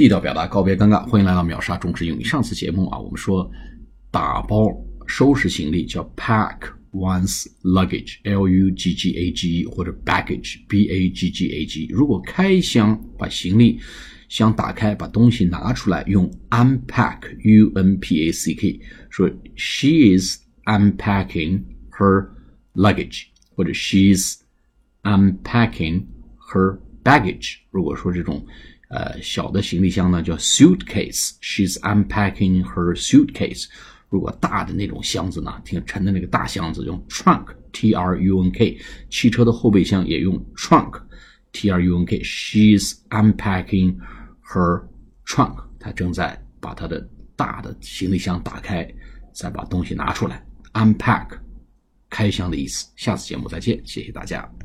地道表达，告别尴尬。欢迎来到秒杀中式英语。上次节目啊，我们说打包收拾行李叫 pack one's luggage，l u g g a g，或者 baggage，b a g g a g。如果开箱把行李箱打开，把东西拿出来，用 unpack，u n p a c k，说 she is unpacking her luggage，或者 she's unpacking her baggage。如果说这种呃，小的行李箱呢叫 suitcase。She's unpacking her suitcase。如果大的那种箱子呢，挺沉的那个大箱子用 trunk，t r u n k。汽车的后备箱也用 trunk，t r u n k。She's unpacking her trunk。她正在把她的大的行李箱打开，再把东西拿出来。unpack，开箱的意思。下次节目再见，谢谢大家。